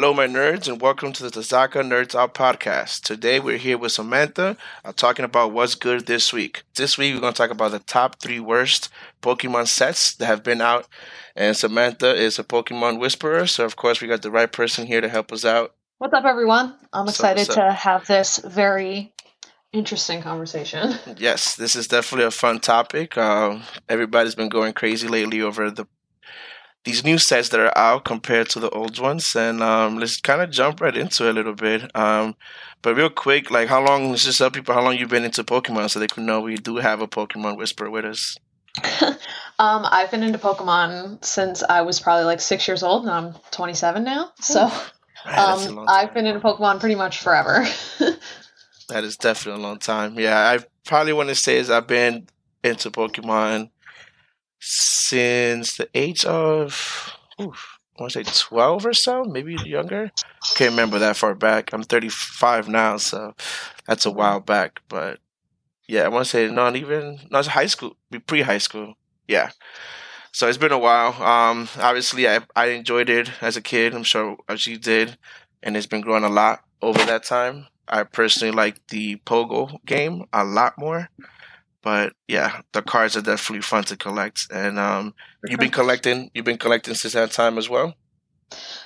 Hello, my nerds, and welcome to the Tazaka Nerds Out podcast. Today, we're here with Samantha uh, talking about what's good this week. This week, we're going to talk about the top three worst Pokemon sets that have been out. And Samantha is a Pokemon whisperer, so of course, we got the right person here to help us out. What's up, everyone? I'm So- excited so- to have this very interesting conversation. Yes, this is definitely a fun topic. Um, everybody's been going crazy lately over the these new sets that are out compared to the old ones, and um, let's kind of jump right into it a little bit. Um, but real quick, like how long? Let's just tell people how long you've been into Pokemon, so they can know we do have a Pokemon Whisperer with us. Um, I've been into Pokemon since I was probably like six years old, and I'm 27 now. So Man, um, I've been into Pokemon pretty much forever. That is definitely a long time. Yeah, I probably want to say is I've been into Pokemon since the age of, oof, I want to say 12 or so, maybe younger. Can't remember that far back. I'm 35 now, so that's a while back. But yeah, I want to say not even, not high school, pre high school. Yeah. So it's been a while. Um, obviously, I, I enjoyed it as a kid. I'm sure she did. And it's been growing a lot over that time. I personally like the Pogo game a lot more. But yeah, the cards are definitely fun to collect. And um, you've been collecting. You've been collecting since that time as well.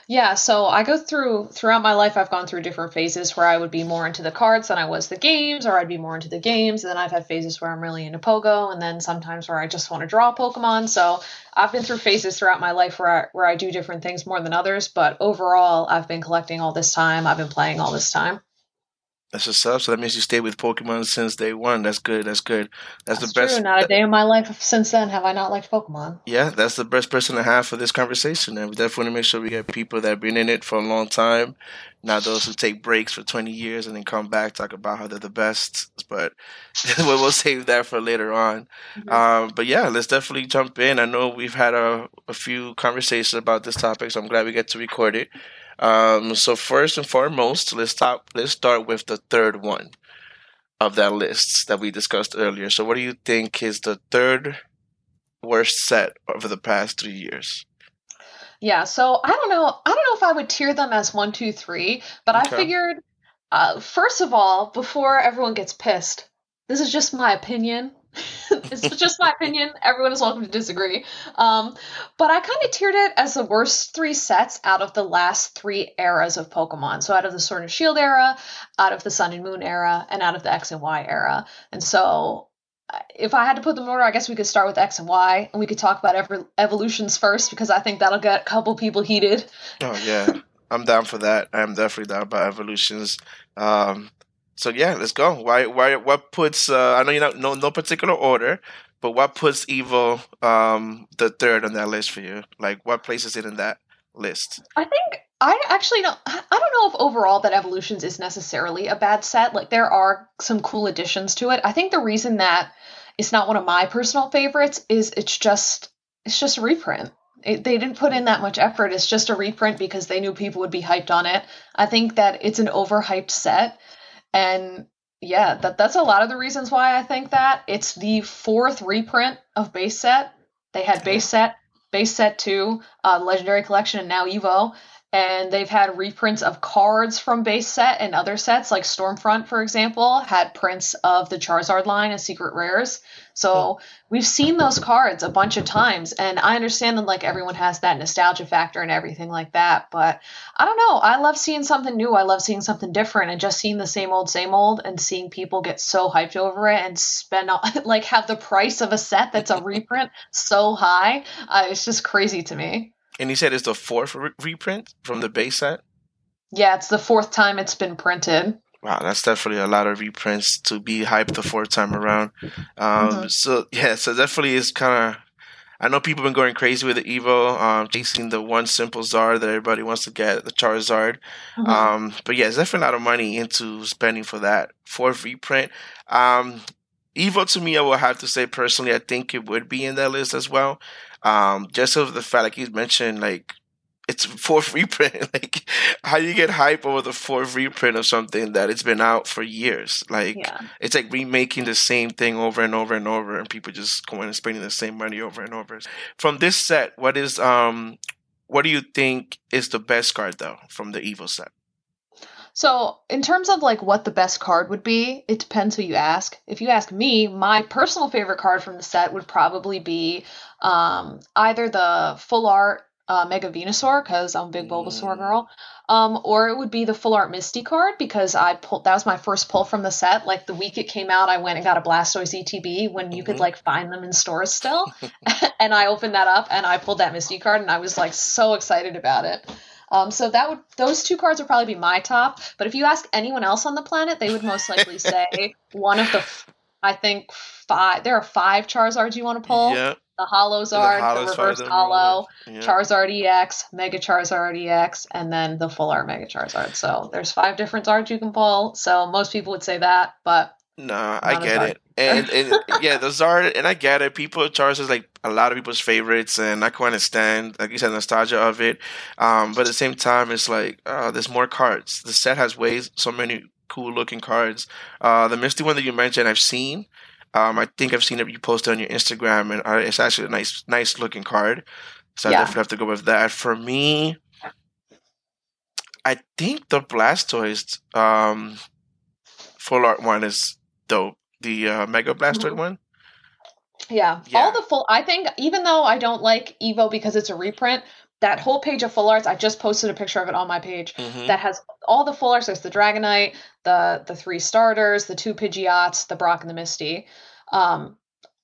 Yeah, so I go through throughout my life. I've gone through different phases where I would be more into the cards than I was the games, or I'd be more into the games. And then I've had phases where I'm really into Pogo, and then sometimes where I just want to draw Pokemon. So I've been through phases throughout my life where I, where I do different things more than others. But overall, I've been collecting all this time. I've been playing all this time. That's what's up. So that means you stayed with Pokemon since day one. That's good. That's good. That's, That's the best. true. Not a day in my life since then have I not liked Pokemon. Yeah, that's the best person to have for this conversation. And we definitely want to make sure we get people that have been in it for a long time, not those who take breaks for 20 years and then come back, talk about how they're the best. But we'll save that for later on. Mhm. Um, but yeah, let's definitely jump in. I know we've had a, a few conversations about this topic, so I'm glad we get to record it. Um, so first and foremost, let's start. Let's start with the third one of that list that we discussed earlier. So, what do you think is the third worst set over the past three years? Yeah, so I don't know. I don't know if I would tier them as one, two, three, but Okay. I figured, uh, first of all, before everyone gets pissed, this is just my opinion. it's just my opinion. Everyone is welcome to disagree. Um, but I kind of tiered it as the worst three sets out of the last three eras of Pokemon. So out of the Sword and Shield era, out of the Sun and Moon era, and out of the X and Y era. And so uh, if I had to put them in order, I guess we could start with X and Y, and we could talk about ever evolutions first because I think that'll get a couple people heated. Oh yeah, I'm down for that. I'm definitely down about evolutions. Um, so yeah, let's go. Why? Why? What puts? Uh, I know you're not no no particular order, but what puts Evo um, the third on that list for you? Like, what places it in that list? I think I actually don't. I I don't know if overall that evolutions is necessarily a bad set. Like there are some cool additions to it. I think the reason that it's not one of my personal favorites is it's just it's just a reprint. It, they didn't put in that much effort. It's just a reprint because they knew people would be hyped on it. I think that it's an overhyped set, and yeah, that that's a lot of the reasons why I think that it's the fourth reprint of base set. They had base set, base set two, uh, legendary collection, and now Evo. And they've had reprints of cards from base set and other sets, like Stormfront, for example, had prints of the Charizard line and secret rares. So we've seen those cards a bunch of times, and I understand that like everyone has that nostalgia factor and everything like that. But I don't know. I love seeing something new. I love seeing something different, and just seeing the same old, same old, and seeing people get so hyped over it and spend all, like have the price of a set that's a reprint so high. Uh, it's just crazy to me. And he said it's the fourth re- reprint from the base set. Yeah, it's the fourth time it's been printed. Wow, that's definitely a lot of reprints to be hyped the fourth time around. Um, Mhm. So yeah, so definitely is kind of. I know people have been going crazy with the Evo, um, chasing the one simple Zard that everybody wants to get, the Charizard. Mhm. Um, but yeah, it's definitely a lot of money into spending for that fourth reprint. Um, Evo to me, I will have to say personally, I think it would be in that list as well. Um, just of the fact, like you mentioned, like it's fourth reprint. like how you get hype over the fourth reprint of something that it's been out for years. Like yeah. it's like remaking the same thing over and over and over, and people just going and spending the same money over and over. From this set, what is um what do you think is the best card though from the Evo set? So, in terms of like what the best card would be, it depends who you ask. If you ask me, my personal favorite card from the set would probably be um, either the full art uh, Mega Venusaur because I'm a big Bulbasaur Mm. girl, um, or it would be the full art Misty card because I pulled that was my first pull from the set. Like the week it came out, I went and got a Blastoise ETB when you could Mhm. like find them in stores still, and I opened that up and I pulled that Misty card and I was like so excited about it. Um, so that would those two cards would probably be my top. But if you ask anyone else on the planet, they would most likely say one of the f- I think five. There are five Charizards you want to pull. Yeah, The Holo the Zard, the, Reverse Holo, Yeah. Charizard EX, Mega Charizard EX, and then the Full Art Mega Charizard. So there's five different Zards you can pull. So most people would say that, but Nah, I Not get it. And and yeah, the Zard, and I get it. People Charizard is like a lot of people's favorites, and I can understand, like you said, nostalgia of it. Um, but at the same time, it's like uh, there's more cards. The set has ways so many cool looking cards. Uh, the Misty one that you mentioned, I've seen. Um, I think I've seen it you posted on your Instagram, and uh, it's actually a nice, nice looking card. So I definitely have to go with that. For me, I think the Blastoise um, full art one is dope. The uh, Mega Blastoise Mhm. one. yeah, Yeah. all the full. I think even though I don't like Evo because it's a reprint, that whole page of full arts, I just posted a picture of it on my page. Mhm. That has all the full arts. There's the Dragonite, the the three starters, the two Pidgeots, the Brock and the Misty. Um,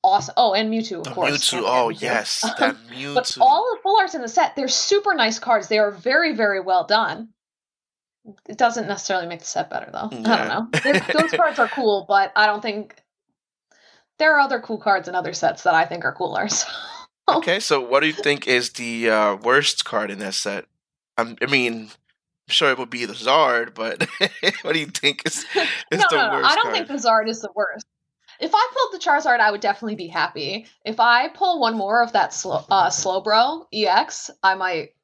awesome. Oh, and Mewtwo, of The course. Mewtwo. Oh Mewtwo. yes, that Mewtwo. But all the full arts in the set, they're super nice cards. They are very, very well done. It doesn't necessarily make the set better, though. I don't know. Those cards are cool, but I don't think there are other cool cards in other sets that I think are cooler. So. okay, so what do you think is the uh, worst card in that set? Um, I mean, I'm sure it would be the Zard, but what do you think is, is no, the no, no. I don't card? think the Zard is the worst. If I pulled the Charizard, I would definitely be happy. If I pull one more of that slow, uh, Slowbro EX, I might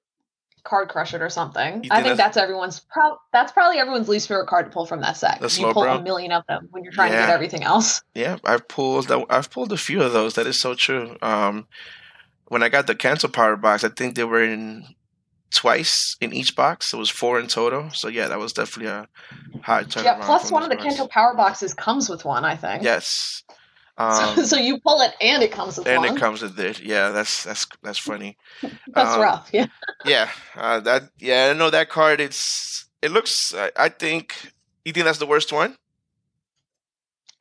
card crush it or something. I think think that's everyone's pro- that's probably everyone's least favorite card to pull from that set. You pull a million of them when you're trying to get everything else. Yeah, I've pulled I've pulled a few of those. That is so true. Um, when I got the Kanto power box, I think they were in twice in each box. It was four in total. So yeah, that was definitely a high turnaround. Yeah, one of the Kanto power boxes comes with one, I think. Yes. So, Um, so you pull it and it comes with and it comes with it. Yeah, that's that's that's funny. That's um, rough. Yeah. Yeah, uh, that yeah, I know that card. It's it looks. I, I think. You think that's the worst one?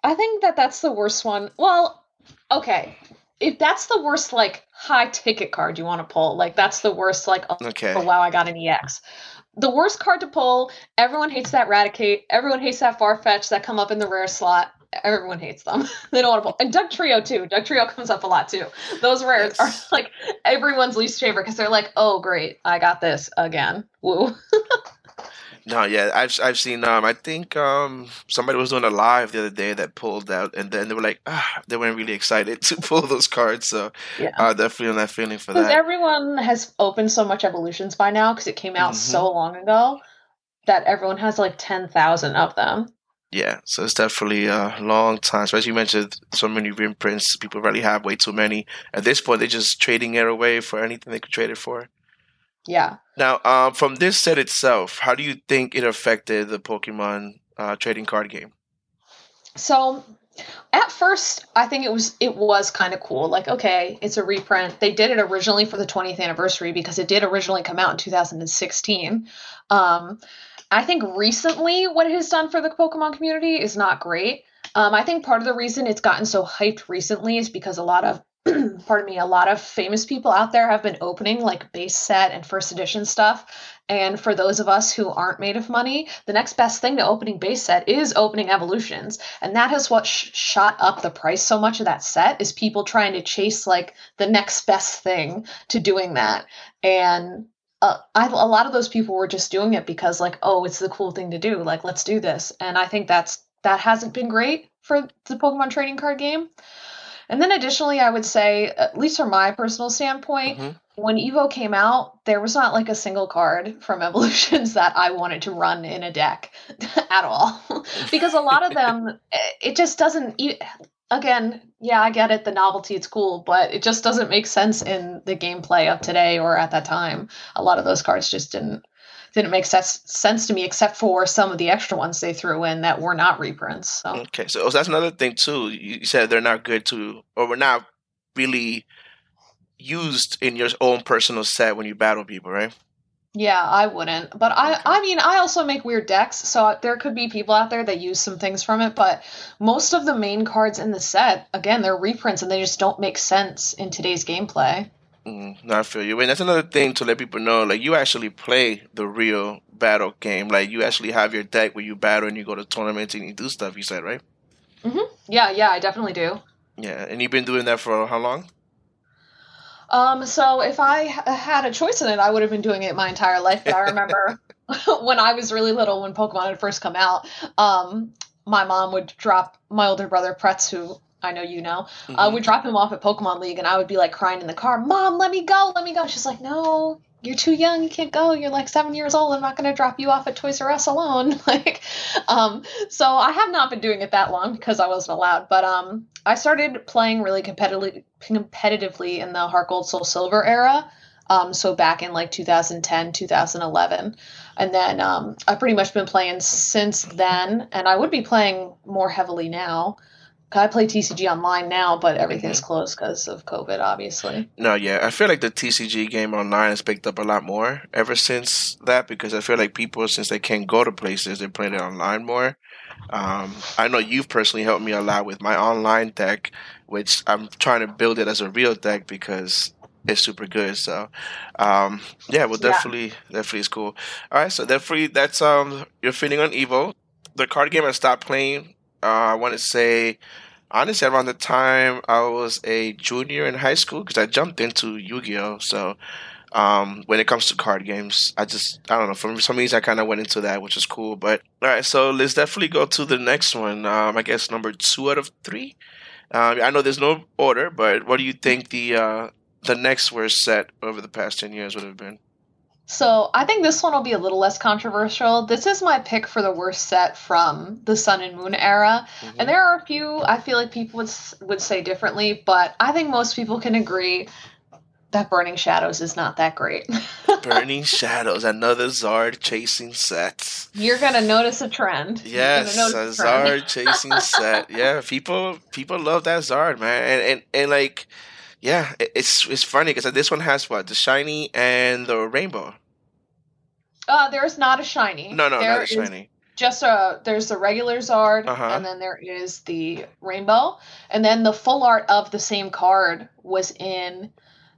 I think that that's the worst one. Well, okay. If that's the worst, like, high ticket card you want to pull, like, that's the worst, like, oh, Okay. oh, wow, I got an EX. The worst card to pull, everyone hates that Raticate. Everyone hates that Farfetch that come up in the rare slot. Everyone hates them. they don't want to pull. And Dugtrio, too. Dugtrio comes up a lot, too. Those rares are, like, everyone's least favorite because they're like, oh, great, I got this again. Woo. No, yeah, I've I've seen. Um, I think um somebody was doing a live the other day that pulled out, and then they were like, ah, they weren't really excited to pull those cards. So Yeah. uh, definitely on that feeling for Because that. everyone has opened so much evolutions by now because it came out Mhm. so long ago that everyone has like 10,000 of them. Yeah, so it's definitely a long time. Especially you mentioned so many reprints. People really have way too many. At this point, they're just trading it away for anything they could trade it for. Yeah. Now, um, from this set itself, how do you think it affected the Pokemon uh, trading card game? So at first, I think it was it was kind of cool. Like, okay, it's a reprint. They did it originally for the 20th anniversary because it did originally come out in 2016. Um, I think recently what it has done for the Pokemon community is not great. Um, I think part of the reason it's gotten so hyped recently is because a lot of pardon me, a lot of famous people out there have been opening like base set and first edition stuff. And for those of us who aren't made of money, the next best thing to opening base set is opening evolutions. And that is what sh- shot up the price so much of that set is people trying to chase like the next best thing to doing that. And uh, I, a lot of those people were just doing it because like, oh, it's the cool thing to do. Like, let's do this. And I think that's that hasn't been great for the Pokemon trading card game. And then additionally, I would say, at least from my personal standpoint, Mhm. when Evo came out, there was not like a single card from Evolutions that I wanted to run in a deck at all. because a lot of them, it just doesn't. Again, yeah, I get it. The novelty, it's cool, but it just doesn't make sense in the gameplay of today or at that time. A lot of those cards just didn't didn't make sense sense to me, except for some of the extra ones they threw in that were not reprints. So. Okay, so oh, that's another thing too. You said they're not good to, or we're not really used in your own personal set when you battle people, right? Yeah, I wouldn't. But I I mean, I also make weird decks, so there could be people out there that use some things from it, but most of the main cards in the set, again, they're reprints and they just don't make sense in today's gameplay. Mm, no, I feel you. And that's another thing to let people know. Like, you actually play the real battle game. Like, you actually have your deck where you battle and you go to tournaments and you do stuff, you said, right? Mm-hmm. Yeah, yeah, I definitely do. Yeah, and you've been doing that for how long? Um, so if I had a choice in it, I would have been doing it my entire life. But I remember when I was really little, when Pokemon had first come out, um, my mom would drop my older brother Pretz, who I know you know, uh, mm-hmm. uh, would drop him off at Pokemon League, and I would be like crying in the car, "Mom, let me go, let me go." She's like, "No, you're too young, you can't go. You're like seven years old. I'm not going to drop you off at Toys R Us alone." like, um, so I have not been doing it that long because I wasn't allowed. But um, I started playing really competitively, competitively in the Heart Gold Soul Silver era. Um, so back in like 2010, 2011. And then um, I've pretty much been playing since then, and I would be playing more heavily now. I play TCG online now, but everything's mm-hmm. closed because of COVID, obviously. No, yeah, I feel like the TCG game online has picked up a lot more ever since that because I feel like people, since they can't go to places, they're playing it online more. Um, I know you've personally helped me a lot with my online deck, which I'm trying to build it as a real deck because it's super good. So, um, yeah, well, definitely, yeah. definitely is cool. All right, so definitely that's um, you're feeding on Evo. The card game I stopped playing uh, I want to say, honestly, around the time I was a junior in high school, because I jumped into Yu Gi Oh! So um, when it comes to card games, I just, I don't know, for some reason I kind of went into that, which is cool. But all right, so let's definitely go to the next one. Um, I guess number two out of three. Um, I know there's no order, but what do you think the uh, the next worst set over the past 10 years would have been? So I think this one will be a little less controversial. This is my pick for the worst set from the Sun and Moon era, mm-hmm. and there are a few I feel like people would would say differently, but I think most people can agree that Burning Shadows is not that great. Burning Shadows, another Zard chasing set. You're gonna notice a trend. Yes, a, a Zard chasing set. Yeah, people people love that Zard, man, and and, and like yeah, it's it's funny because this one has what the shiny and the rainbow. Uh, there's not a shiny. No, no, there not a shiny. Just a there's the regular Zard, uh-huh. and then there is the rainbow, and then the full art of the same card was in.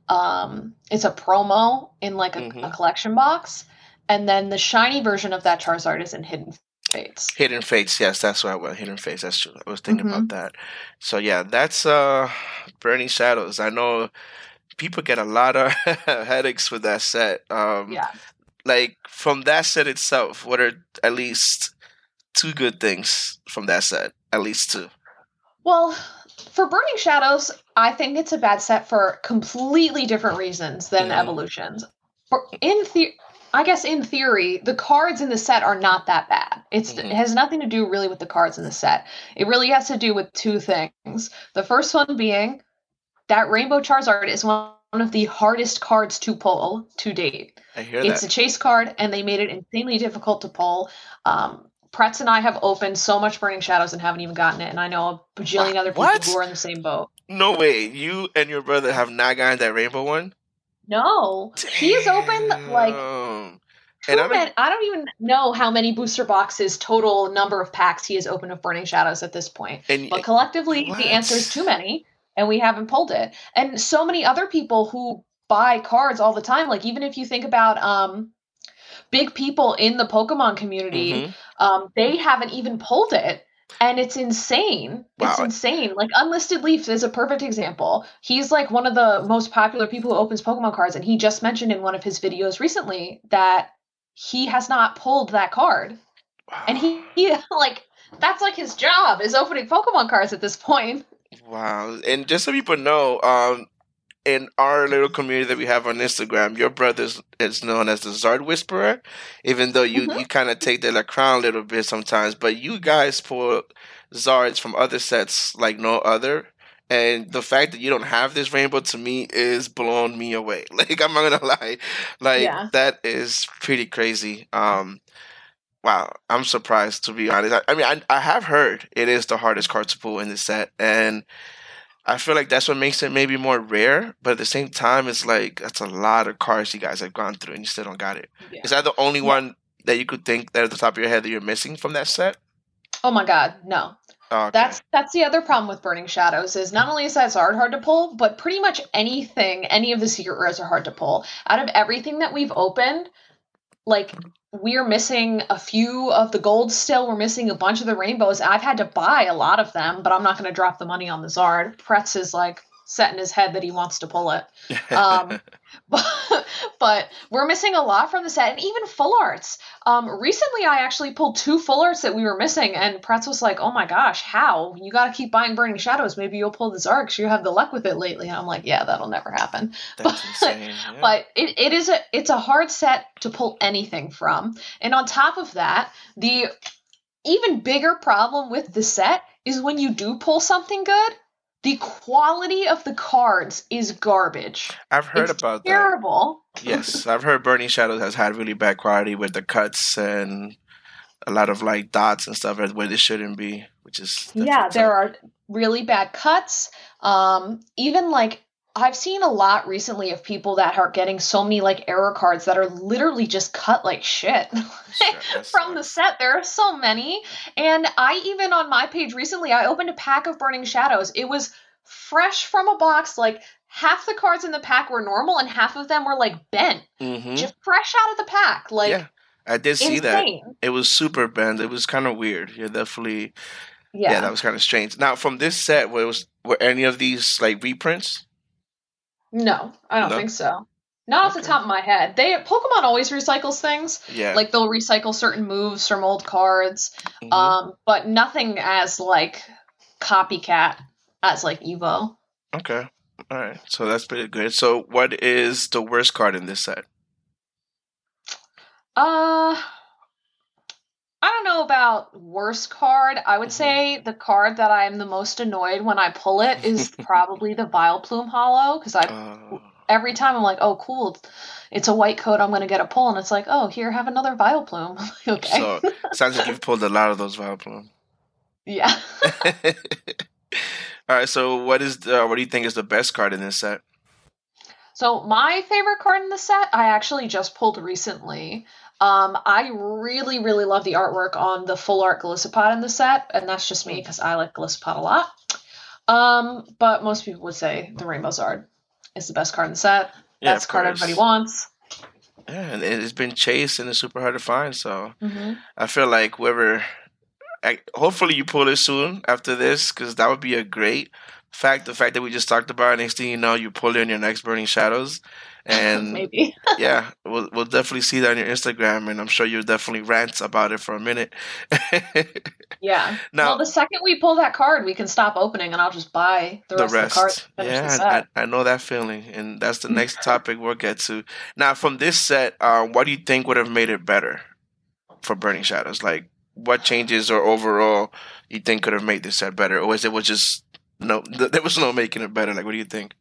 Um, it's a promo in like a, mm-hmm. a collection box, and then the shiny version of that Charizard is in Hidden Fates. Hidden Fates, yes, that's what I was. Hidden Fates, that's true. I was thinking mm-hmm. about that. So yeah, that's uh Burning Shadows. I know people get a lot of headaches with that set. Um yeah. like from that set itself, what are at least two good things from that set? At least two. Well, for Burning Shadows, I think it's a bad set for completely different reasons than mm-hmm. Evolutions. For, in the I guess in theory, the cards in the set are not that bad. It's mm-hmm. it has nothing to do really with the cards in the set. It really has to do with two things. The first one being that Rainbow Charizard is one of the hardest cards to pull to date. I hear it's that. a chase card, and they made it insanely difficult to pull. Um, Pretz and I have opened so much Burning Shadows and haven't even gotten it, and I know a bajillion other people what? who are in the same boat. No way. You and your brother have not gotten that rainbow one? No, Damn. he's open like. And I don't, I don't even know how many booster boxes total number of packs he has opened of Burning Shadows at this point. And, but collectively, what? the answer is too many, and we haven't pulled it. And so many other people who buy cards all the time, like even if you think about um, big people in the Pokemon community, mm-hmm. um, they haven't even pulled it and it's insane. Wow. It's insane. Like Unlisted Leaf is a perfect example. He's like one of the most popular people who opens Pokemon cards, and he just mentioned in one of his videos recently that he has not pulled that card. Wow. And he, he like that's like his job is opening Pokemon cards at this point. Wow. And just so people know, um in our little community that we have on Instagram, your brother is, is known as the Zard Whisperer, even though you, Mhm. you kind of take the like, crown a little bit sometimes. But you guys pull Zards from other sets like no other. And the fact that you don't have this rainbow to me is blown me away. Like I'm not gonna lie, like Yeah. that is pretty crazy. Um, wow, I'm surprised to be honest. I, I mean, I, I have heard it is the hardest card to pull in the set, and I feel like that's what makes it maybe more rare. But at the same time, it's like that's a lot of cards you guys have gone through, and you still don't got it. Yeah. Is that the only Yeah. one that you could think that at the top of your head that you're missing from that set? Oh my god, no. Oh, okay. That's that's the other problem with Burning Shadows is not only is that Zard hard to pull, but pretty much anything, any of the secret rares are hard to pull. Out of everything that we've opened, like we're missing a few of the golds still. We're missing a bunch of the rainbows. I've had to buy a lot of them, but I'm not going to drop the money on the Zard. Pretz is like set in his head that he wants to pull it. um, but, but we're missing a lot from the set and even full arts. Um recently i actually pulled two full arts that we were missing and Pretz was like oh my gosh how? You got to keep buying burning shadows. Maybe you'll pull this arc you have the luck with it lately. And i'm like yeah that'll never happen. That's insane. Yeah. but it, it is a it's a hard set to pull anything from. And on top of that the even bigger problem with the set is when you do pull something good the quality of the cards is garbage. I've heard it's about that. terrible. Yes, I've heard Burning Shadows has had really bad quality with the cuts and a lot of like dots and stuff where they shouldn't be, which is yeah there are really bad cuts. Um even like i've seen a lot recently of people that are getting so many like error cards that are literally just cut like shit from the set there are so many and i even on my page recently i opened a pack of burning shadows it was fresh from a box like half the cards in the pack were normal and half of them were like bent hmm just fresh out of the pack like yeah, I did see that. It was super bent. It was kind of weird. Yeah, definitely. Yeah, yeah, that was kind of strange. Now, from this set, was were any of these like reprints? No i don't No? think so not off the top of my head they pokemon always recycles things Yeah, like they'll recycle certain moves from old cards mhm. um but nothing as like copycat as like evo okay, all right. So that's pretty good. So, what is the worst card in this set? uh i don't know about worst card i would Mhm. say the card that i'm the most annoyed when i pull it is probably the Vile Plume holo because i Uh, every time i'm like oh cool it's a white coat i'm gonna get a pull and it's like oh here have another vileplume okay so sounds like you've pulled a lot of those Vileplume. yeah All right. So, what is the, what do you think is the best card in this set? So my favorite card in the set, I actually just pulled recently. Um, I really, really love the artwork on the full art Golisopod in the set, and that's just me because I like Golisopod a lot. Um, but most people would say the Rainbow Zard is the best card in the set. Yeah, That's the card everybody wants. Yeah, and it's been chased and it's super hard to find. So hmm I feel like whoever, I, hopefully you pull it soon after this, because that would be a great fact. The fact that we just talked about, next thing you know, you pull in your next Burning Shadows, and Maybe. yeah, we'll we'll definitely see that on your Instagram, and I'm sure you'll definitely rant about it for a minute. Yeah. now well, the second we pull that card, we can stop opening, and I'll just buy the the rest, rest, of the cards. and the yeah. I, I know that feeling, and that's the next topic we'll get to. Now, from this set, uh, what do you think would have made it better for Burning Shadows? Like, what changes or overall you think could have made this set better, or was it was just no? Th- there was no making it better. Like, what do you think?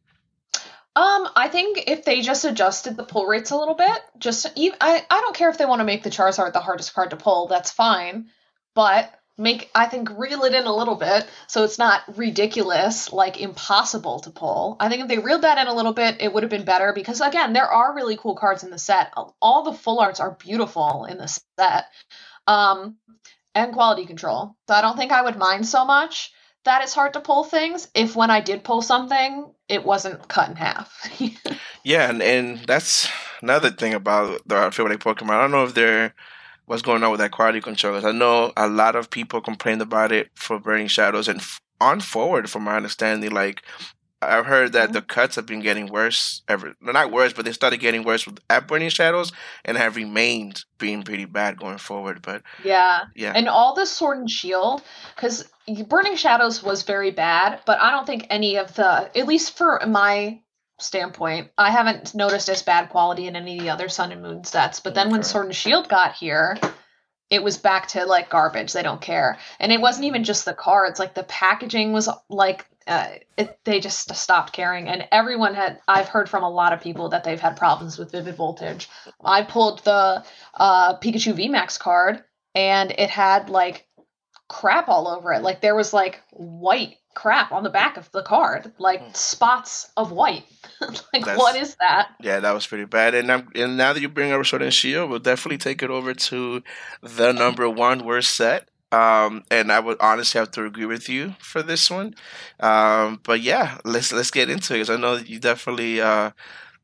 Um, I think if they just adjusted the pull rates a little bit, just ev- I I don't care if they want to make the Charizard the hardest card to pull, that's fine, but make I think reel it in a little bit so it's not ridiculous, like impossible to pull. I think if they reeled that in a little bit, it would have been better because again, there are really cool cards in the set. All the full arts are beautiful in the set. Um, and quality control. So I don't think I would mind so much that it's hard to pull things if when I did pull something, it wasn't cut in half. Yeah, and, and that's another thing about the I feel like Pokemon. I don't know if they're what's going on with that quality control. 'cause I know a lot of people complained about it for Burning Shadows, and f- on forward, from my understanding, like I've heard that Mhm. the cuts have been getting worse. Ever, no, not worse, but they started getting worse with at Burning Shadows, and have remained being pretty bad going forward. But yeah. yeah, And all the Sword and Shield, because Burning Shadows was very bad, but I don't think any of the, at least for my standpoint. I haven't noticed as bad quality in any of the other Sun and Moon sets, but then when Sword and Shield got here, it was back to like garbage. They don't care, and it wasn't even just the cards. Like the packaging was like uh, it, they just stopped caring, and everyone had. I've heard from a lot of people that they've had problems with Vivid Voltage. I pulled the uh, Pikachu VMAX card, and it had like crap all over it. Like there was like white crap on the back of the card, like Hmm. spots of white. like That's- what is that? Yeah, that was pretty bad. And I'm, and now that you bring up Sword and Shield, we'll definitely take it over to the number one worst set. Um, and I would honestly have to agree with you for this one. Um, but yeah, let's let's get into it because I know that you definitely uh,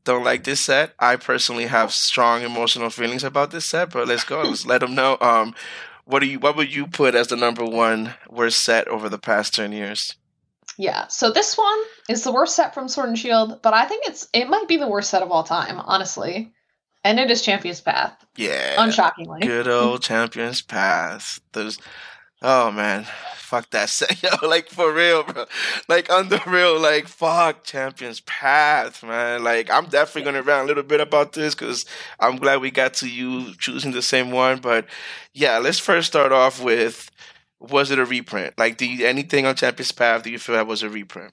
don't like this set. I personally have strong emotional feelings about this set, but let's go. let's let them know. Um, what do you? What would you put as the number one worst set over the past ten years? Yeah. So this one is the worst set from Sword and Shield, but I think it's it might be the worst set of all time, honestly. And it is Champion's Path, Yeah, unshockingly. Good old Champions Path. Those, oh man, fuck that set, yo. Like for real, bro. Like on the real, like fuck Champions Path, man. Like I'm definitely gonna rant a little bit about this because I'm glad we got to you choosing the same one. But yeah, let's first start off with. Was it a reprint? Like, do you, anything on Champions Path do you feel that was a reprint?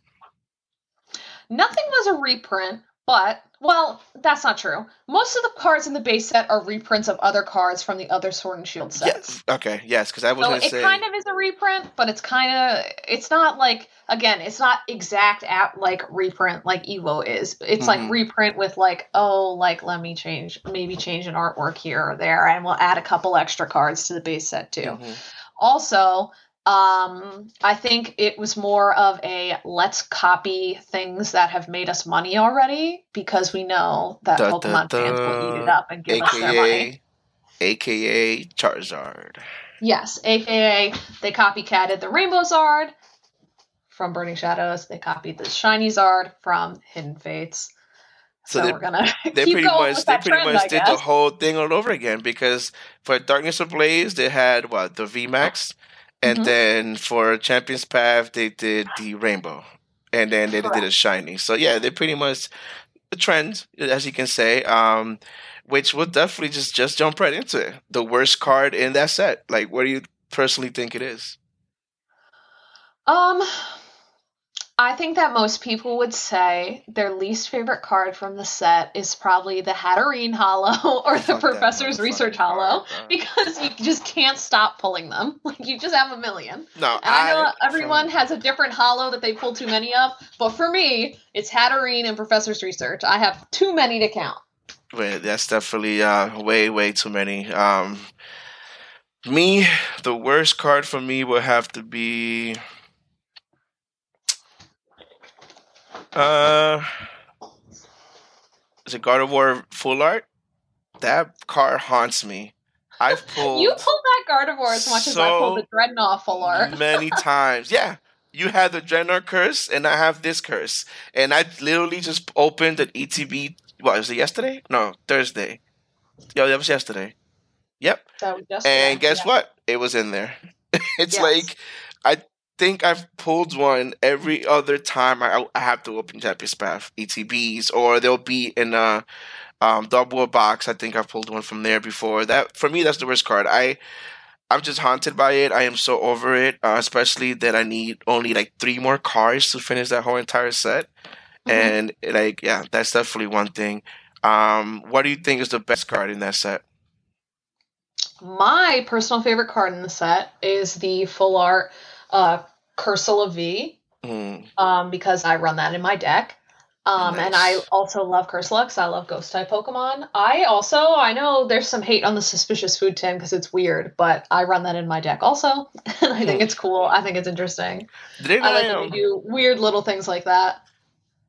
Nothing was a reprint, but well, that's not true. Most of the cards in the base set are reprints of other cards from the other Sword and Shield sets. Yes. Okay. Yes, because I was So gonna it say. kind of is a reprint, but it's kind of it's not like again, it's not exact at like reprint like Evo is. It's Mhm. like reprint with like oh, like let me change maybe change an artwork here or there, and we'll add a couple extra cards to the base set too. Mhm. Also, um, I think it was more of a let's copy things that have made us money already because we know that Da, da, Pokemon fans will eat it up and give us their money. AKA, AKA Charizard. Yes, aka they copycatted the Rainbow Zard from Burning Shadows. They copied the Shiny Zard from Hidden Fates. So So, they- we're gonna They keep pretty much they pretty trend, much did the whole thing all over again because for Darkness Ablaze they had what the VMAX, and Mhm. then for Champions Path they did the Rainbow, and then they did a Correct. Shiny. So yeah, they're pretty much the trend, as you can say. Um, which will definitely just just jump right into it. The worst card in that set. Like, what do you personally think it is? Um, I think that most people would say their least favorite card from the set is probably the Hatterene Holo or the Fuck Professor's Research Holo bro. because you just can't stop pulling them. Like you just have a million. No, And I know everyone from- has a different holo that they pull too many of, but for me, it's Hatterene and Professor's Research. I have too many to count. Wait, that's definitely uh, way, way too many. Um, me, the worst card for me would have to be. Uh, is it Gardevoir Full Art? That card haunts me. I've pulled You pulled that Gardevoir as much as I pulled the so Drednaw full art. many times. Yeah, you had the Drednaw curse, and I have this curse, and I literally just opened an ETB. What was it yesterday? No, Thursday. Yo, that was yesterday. Yep. That was just And guess yeah. what? It was in there. it's Yes. like I think I've pulled one every other time I, I have to open Path ETBs, or they'll be in a um, double box. I think I've pulled one from there before. That for me, that's the worst card. I I'm just haunted by it. I am so over it, uh, especially that I need only like three more cards to finish that whole entire set. Mhm. And like, yeah, that's definitely one thing. Um, what do you think is the best card in that set? My personal favorite card in the set is the full art uh, Cursola V, Hmm. um, because I run that in my deck. Um, And I also love Cursola because I love ghost type Pokemon. I also, I know there's some hate on the Suspicious Food Tin because it's weird, but I run that in my deck also. and I think it's cool. I think it's interesting. I like I, that um, do weird little things like that.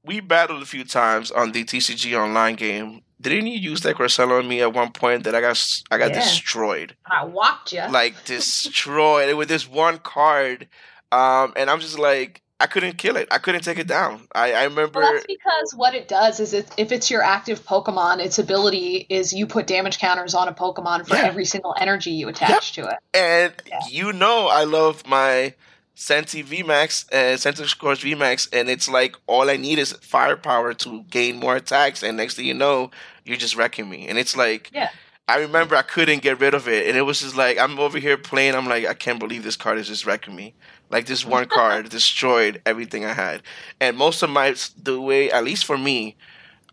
we battled a few times on the TCG online game. Didn't you use that Cursola on me at one point that I got I got Yeah. destroyed, I walked you. like destroyed with this one card, um, and I'm just like I couldn't kill it. I couldn't take it down. I, I remember. Well, that's because what it does is it, if it's your active Pokemon, its ability is you put damage counters on a Pokemon for Yeah. every single energy you attach to it. And Yeah. you know I love my Senti VMAX and Centiskorch VMAX, and it's like all I need is firepower to gain more attacks, and next thing you know, you're just wrecking me. And it's like, Yeah. I remember I couldn't get rid of it, and it was just like I'm over here playing. I'm like, I can't believe this card is just wrecking me. Like this one card destroyed everything I had, and most of my the way, at least for me,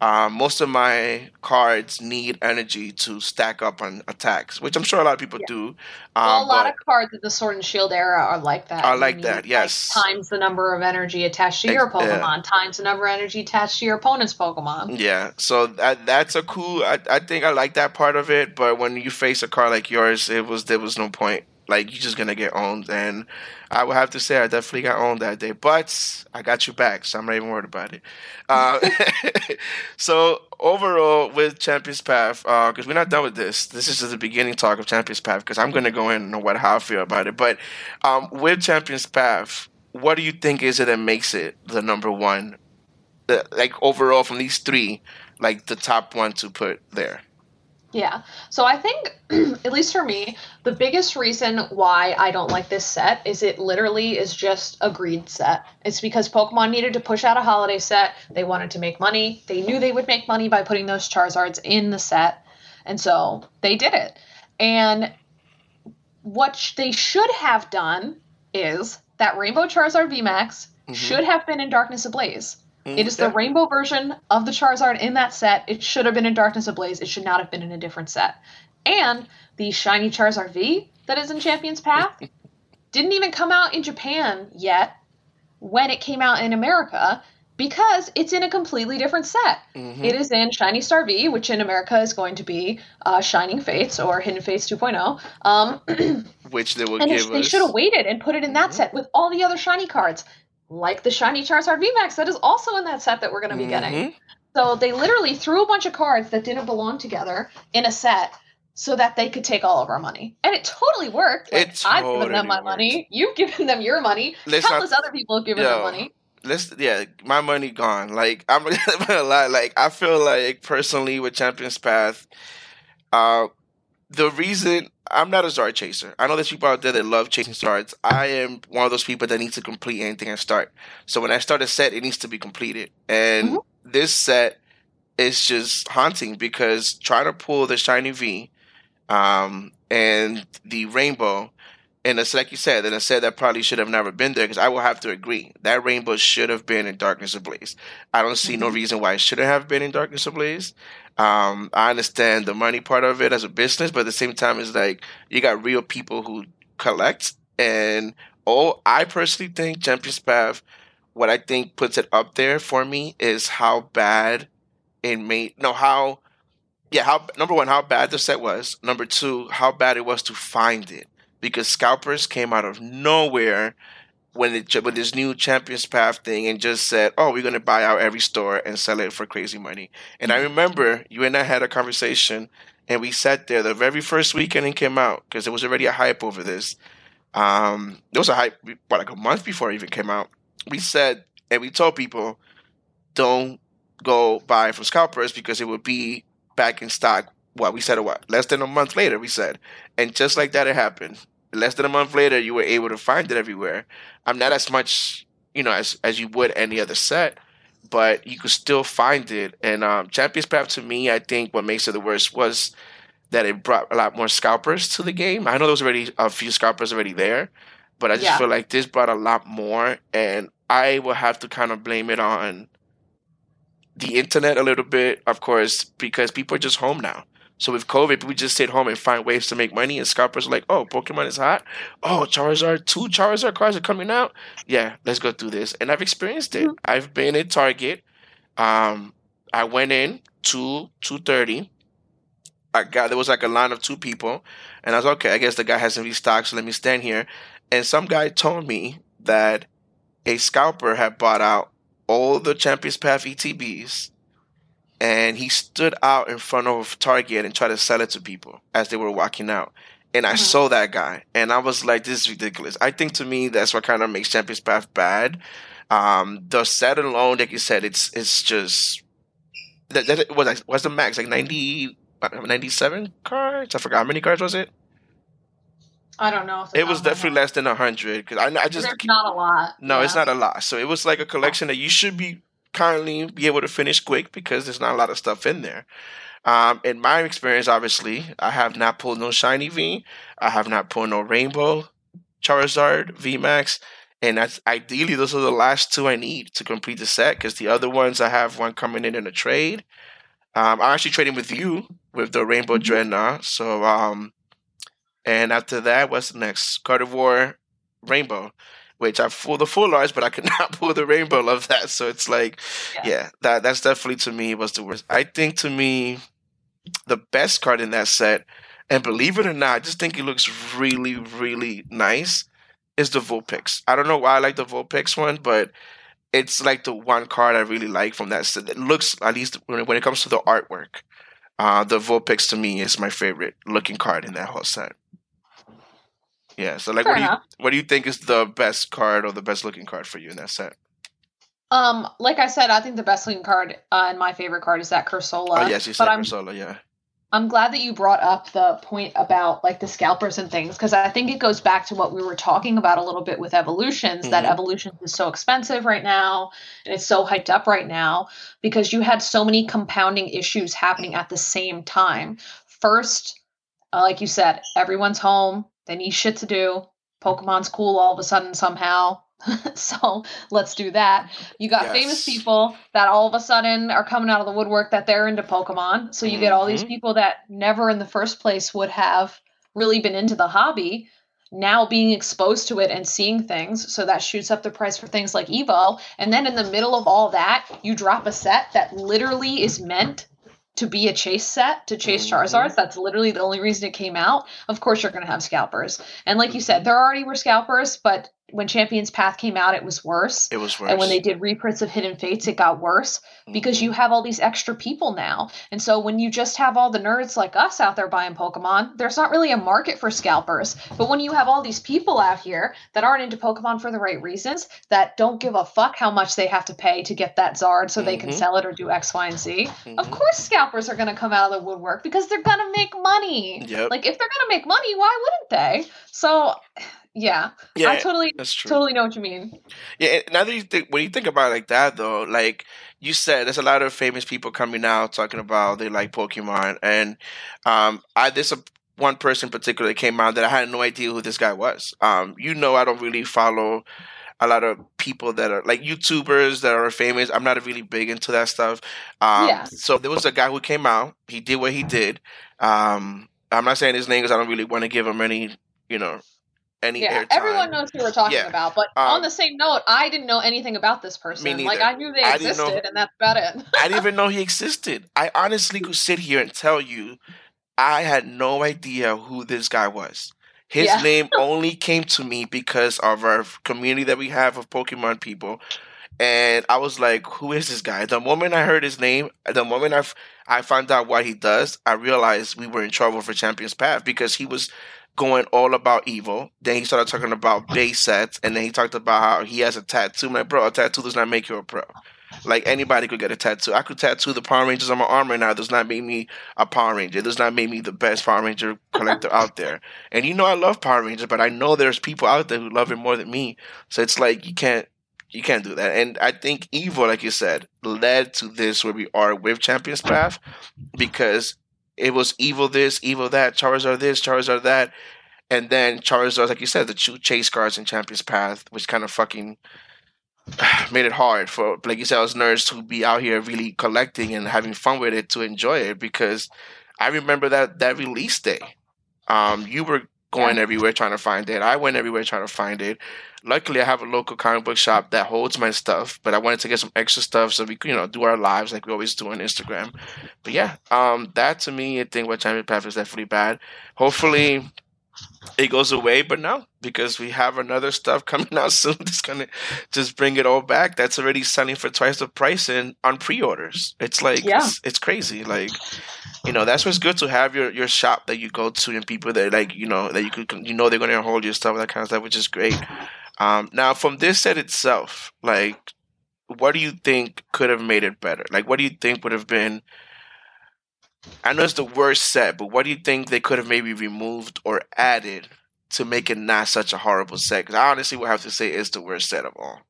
uh, most of my cards need energy to stack up on attacks, which I'm sure a lot of people Yeah. do. Um, Well, a lot but of cards in the Sword and Shield era are like that. Are like that, yes. times the number of energy attached to your yeah. Pokemon, times the number of energy attached to your opponent's Pokemon. Yeah, so that that's a cool. I, I think I like that part of it. But when you face a card like yours, it was there was no point. Like you're just gonna get owned, and I would have to say I definitely got owned that day. But I got you back, so I'm not even worried about it. Uh, so overall, with Champions Path, because we're not done with this. This is just the beginning talk of Champions Path. Because I'm gonna go in and know what how I feel about it. But um, with Champions Path, what do you think is it that makes it the number one? The, like overall from these three, like the top one to put there. Yeah. So I think, at least for me, the biggest reason why I don't like this set is it literally is just a greed set. It's because Pokemon needed to push out a holiday set. They wanted to make money. They knew they would make money by putting those Charizards in the set. And so they did it. And what sh- they should have done is that Rainbow Charizard VMAX Mhm. should have been in Darkness Ablaze. It is the rainbow version of the Charizard in that set. It should have been in Darkness Ablaze. It should not have been in a different set. And the shiny Charizard V that is in Champion's Path didn't even come out in Japan yet when it came out in America because it's in a completely different set. Mhm. It is in Shiny Star V, which in America is going to be uh, Shining Fates or Hidden Fates 2.0. Um, which they will and give they us. should have waited and put it in that Mhm. set with all the other shiny cards, like the shiny Charizard VMAX that is also in that set that we're going to be getting. Mhm. So they literally threw a bunch of cards that didn't belong together in a set so that they could take all of our money. And it totally worked. Like, It I've given them my worked. money. You've given them your money. Let's not- Countless other people have given Yo, them money. Let's yeah, my money gone. Like I'm gonna lie. Like I feel like personally with Champions Path, uh, the reason I'm not a Zard chaser. I know there's people out there that love chasing Zards. I am one of those people that needs to complete anything I start. So when I start a set, it needs to be completed. And Mhm. this set is just haunting because trying to pull the shiny V, um, and the rainbow, and it's like you said, and I said that probably should have never been there because I will have to agree that rainbow should have been in Darkness Ablaze. I don't see no Mhm. reason why it shouldn't have been in Darkness Ablaze. Um, I understand the money part of it as a business, but at the same time, it's like you got real people who collect. And oh, I personally think Champions Path, what I think puts it up there for me is how bad it made. No, how yeah, how number one, how bad the set was. Number two, how bad it was to find it because scalpers came out of nowhere when it with this new Champions Path thing and just said, "Oh, we're gonna buy out every store and sell it for crazy money." And I remember you and I had a conversation, and we sat there the very first weekend it came out because there was already a hype over this. Um, there was a hype, what, like a month before it even came out. We said and we told people, don't go buy from scalpers because it would be back in stock. What we said, a what less than a month later, we said, and just like that, it happened. Less than a month later, you were able to find it everywhere. I'm not as much, you know, as as you would any other set, but you could still find it. And um, Champions Path to me, I think what makes it the worst was that it brought a lot more scalpers to the game. I know there was already a few scalpers already there, but I just Yeah. feel like this brought a lot more, and I will have to kind of blame it on the internet a little bit, of course, because people are just home now. So with COVID, we just stayed home and find ways to make money. And scalpers are like, "Oh, Pokemon is hot. Oh, Charizard, two Charizard cards are coming out. Yeah, let's go do this." And I've experienced it. Mhm. I've been at Target. Um, I went in two two thirty. I got there was like a line of two people, and I was okay. I guess the guy hasn't restocked, so let me stand here. And some guy told me that a scalper had bought out all the Champions Path ETBs, and he stood out in front of Target and tried to sell it to people as they were walking out. And I Mhm. saw that guy, and I was like, "This is ridiculous." I think to me, that's what kind of makes Champions Path bad. Um, the set alone, like you said, it's it's just that, that was like what's the max like 90 97 cards? I forgot how many cards was it. I don't know. It was definitely less than a hundred because I, I just There's not a lot. no, Yeah. it's not a lot. So it was like a collection that you should be kindly be able to finish quick because there's not a lot of stuff in there. Um, in my experience, obviously, I have not pulled no shiny V. I have not pulled no rainbow Charizard V Max, and that's ideally those are the last two I need to complete the set because the other ones I have one coming in in a trade. Um, I'm actually trading with you with the Rainbow Mhm. Drednaw. So, um, and after that, what's next? Carnivore Rainbow, which I pulled the full arts, but I could not pull the rainbow of that. So it's like, Yeah. yeah, that that's definitely to me was the worst. I think to me, the best card in that set, and believe it or not, I just think it looks really, really nice, is the Vulpix. I don't know why I like the Vulpix one, but it's like the one card I really like from that set. It looks, at least when it, when it comes to the artwork, uh, the Vulpix to me is my favorite looking card in that whole set. Yeah, so like, Fair what do you enough. what do you think is the best card or the best looking card for you in that set? Um, like I said, I think the best looking card uh, and my favorite card is that Cursola. oh yes, you said but I'm yeah. I'm glad that you brought up the point about like the scalpers and things because I think it goes back to what we were talking about a little bit with evolutions that Mhm. evolutions is so expensive right now and it's so hyped up right now because you had so many compounding issues happening at the same time. First, uh, like you said, everyone's home, they need shit to do. Pokemon's cool all of a sudden somehow. so let's do that. You got famous people that all of a sudden are coming out of the woodwork that they're into Pokemon. So you get all these Mhm. people that never in the first place would have really been into the hobby now being exposed to it and seeing things. So that shoots up the price for things like Evo. And then in the middle of all that, you drop a set that literally is meant to be a chase set to chase Mhm. Charizards. That's literally the only reason it came out. Of course, you're going to have scalpers. And like you Mm-hmm. said, there already were scalpers, but when Champions Path came out, it was worse. It was worse. And when they did reprints of Hidden Fates, it got worse because Mhm. you have all these extra people now. And so when you just have all the nerds like us out there buying Pokemon, there's not really a market for scalpers. But when you have all these people out here that aren't into Pokemon for the right reasons, that don't give a fuck how much they have to pay to get that Zard so they can Mhm. sell it or do X, Y, and Z, of Mhm. course scalpers are going to come out of the woodwork because they're going to make money. Yep. Like if they're going to make money, why wouldn't they? So yeah, yeah, I totally that's true. totally know what you mean. Yeah, now that you think when you think about it like that though, like you said, there's a lot of famous people coming out talking about they like Pokemon, and um, I there's a one person in particular that came out that I had no idea who this guy was. Um, you know, I don't really follow a lot of people that are like YouTubers that are famous. I'm not really big into that stuff. Um, Yeah. So there was a guy who came out. He did what he did. Um, I'm not saying his name because I don't really want to give him any, you know, any Yeah, airtime. everyone knows who we're talking Yeah. about. But Um, on the same note, I didn't know anything about this person. Like. I knew they I didn't know- existed, and that's about it. I didn't even know he existed. I honestly could sit here and tell you, I had no idea who this guy was. His Yeah. name only came to me because of our community that we have of Pokemon people. And I was like, who is this guy? The moment I heard his name, the moment I, f- I found out what he does, I realized we were in trouble for Champions Path because he was going all about Evo. Then he started talking about base sets, and then he talked about how he has a tattoo. I'm like, bro, a tattoo does not make you a pro. Like anybody could get a tattoo. I could tattoo the Power Rangers on my arm right now. It does not make me a Power Ranger. It does not make me the best Power Ranger collector out there. And you know I love Power Rangers, but I know there's people out there who love it more than me. So it's like you can't you can't do that. And I think Evo, like you said, led to this where we are with Champions Path because it was Evo this, Evo that, Charizard this, Charizard that, and then Charizard, like you said, the two chase cards in Champions Path, which kind of fucking made it hard for, like you said, us nerds to be out here really collecting and having fun with it to enjoy it. Because I remember that that release day, um, you were going everywhere trying to find it. I went everywhere trying to find it. Luckily, I have a local comic book shop that holds my stuff, but I wanted to get some extra stuff so we could, you know, do our lives like we always do on Instagram. But yeah, um, that to me, I think what Champion Path is definitely bad. Hopefully, it goes away, but no, because we have another stuff coming out soon that's gonna just bring it all back. That's already selling for twice the price in on pre-orders. It's like Yeah. it's, it's crazy. Like you know, that's what's good to have your your shop that you go to and people that like you know that you could you know they're gonna hold your stuff that kind of stuff, which is great. Um, now from this set itself, like what do you think could have made it better? Like what do you think would have been I know it's the worst set, but what do you think they could have maybe removed or added to make it not such a horrible set? Because I honestly would have to say it's the worst set of all.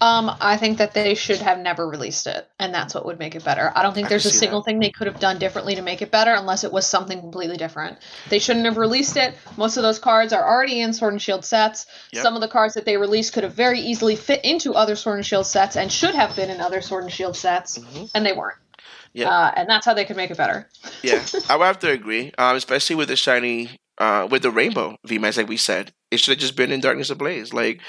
Um, I think that they should have never released it, and that's what would make it better. I don't think I there's a single that. thing they could have done differently to make it better, unless it was something completely different. They shouldn't have released it. Most of those cards are already in Sword and Shield sets. Yep. Some of the cards that they released could have very easily fit into other Sword and Shield sets, and should have been in other Sword and Shield sets, Mhm. and they weren't. Yeah. Uh, and that's how they could make it better. Yeah, I would have to agree, um, especially with the shiny, uh, with the rainbow VMAX, like we said. It should have just been in Darkness Ablaze. Like,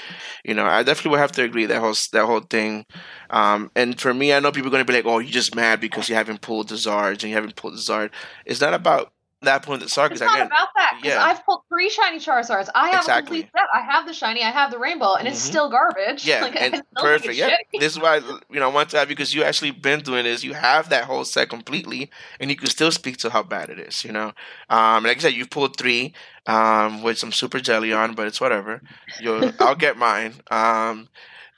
you know, I definitely would have to agree that whole that whole thing. Um, and for me, I know people are going to be like, "Oh, you're just mad because you haven't pulled the Zards and you haven't pulled the Zard." It's not about that point the Zard. It's not again, about that because yeah. I've pulled three shiny Charizards. I have Exactly. a complete set. I have the shiny. I have the rainbow, and it's Mhm. still garbage. Yeah, Like, and still perfect. Yeah, shitty. this is why you know I want to have you because you actually been doing this. You have that whole set completely, and you can still speak to how bad it is. You know, um, like I said, you pulled three um, with some super jelly on, but it's whatever. You'll, I'll get mine. Um,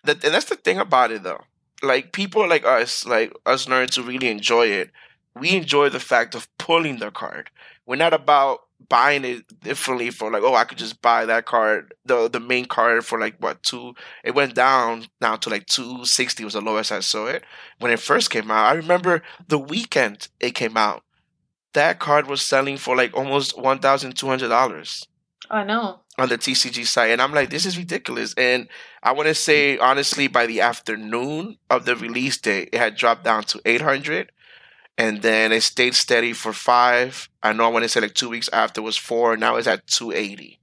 that and that's the thing about it though. Like people like us, like us nerds who really enjoy it, we enjoy the fact of pulling the card. We're not about buying it differently for like, oh, I could just buy that card, the the main card for like what two? It went down now to like two sixty was the lowest I saw it when it first came out. I remember the weekend it came out. That card was selling for like almost one thousand two hundred dollars I know. on the TCG site, and I'm like, this is ridiculous. And I want to say honestly, by the afternoon of the release date, it had dropped down to 800, and then it stayed steady for five. I know I want to say like two weeks after was four. Now it's at 280